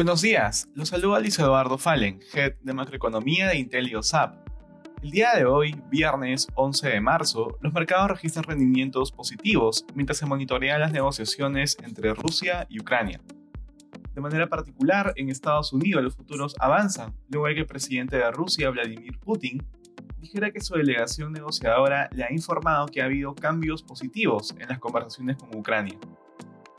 Buenos días, los saluda Luis Eduardo Fallen, Head de Macroeconomía de IntelioSAP. El día de hoy, viernes 11 de marzo, los mercados registran rendimientos positivos mientras se monitorean las negociaciones entre Rusia y Ucrania. De manera particular, en Estados Unidos los futuros avanzan, luego que el presidente de Rusia, Vladimir Putin, dijera que su delegación negociadora le ha informado que ha habido cambios positivos en las conversaciones con Ucrania.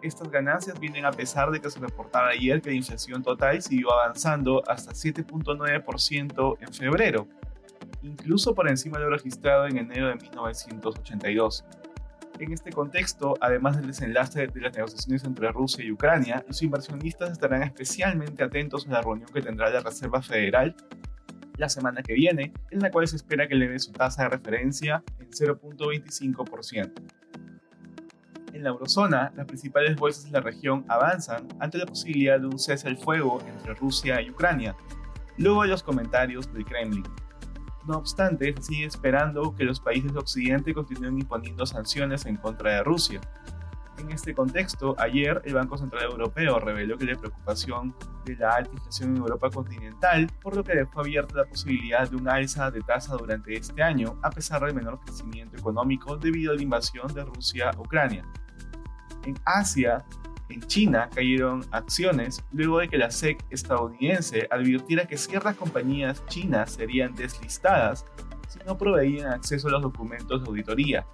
Estas ganancias vienen a pesar de que se reportaba ayer que la inflación total siguió avanzando hasta 7.9% en febrero, incluso por encima de lo registrado en enero de 1982. En este contexto, además del desenlace de las negociaciones entre Rusia y Ucrania, los inversionistas estarán especialmente atentos a la reunión que tendrá la Reserva Federal la semana que viene, en la cual se espera que eleve su tasa de referencia en 0.25%. En la eurozona, las principales bolsas de la región avanzan ante la posibilidad de un cese al fuego entre Rusia y Ucrania, luego de los comentarios del Kremlin. No obstante, se sigue esperando que los países de Occidente continúen imponiendo sanciones en contra de Rusia, en este contexto, ayer el Banco Central Europeo reveló que la preocupación de la alta inflación en Europa continental, por lo que dejó abierta la posibilidad de un alza de tasa durante este año, a pesar del menor crecimiento económico debido a la invasión de Rusia a Ucrania. En Asia, en China cayeron acciones luego de que la SEC estadounidense advirtiera que ciertas compañías chinas serían deslistadas si no proveían acceso a los documentos de auditoría,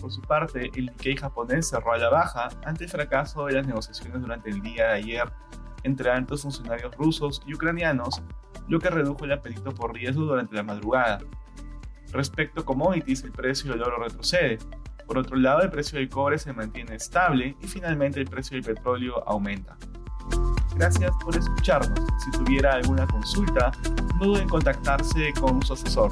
por su parte, el Nikkei japonés cerró a la baja ante el fracaso de las negociaciones durante el día de ayer entre altos funcionarios rusos y ucranianos, lo que redujo el apetito por riesgo durante la madrugada. Respecto a commodities, el precio del oro retrocede. Por otro lado, el precio del cobre se mantiene estable y finalmente el precio del petróleo aumenta. Gracias por escucharnos. Si tuviera alguna consulta, no duden en contactarse con su asesor.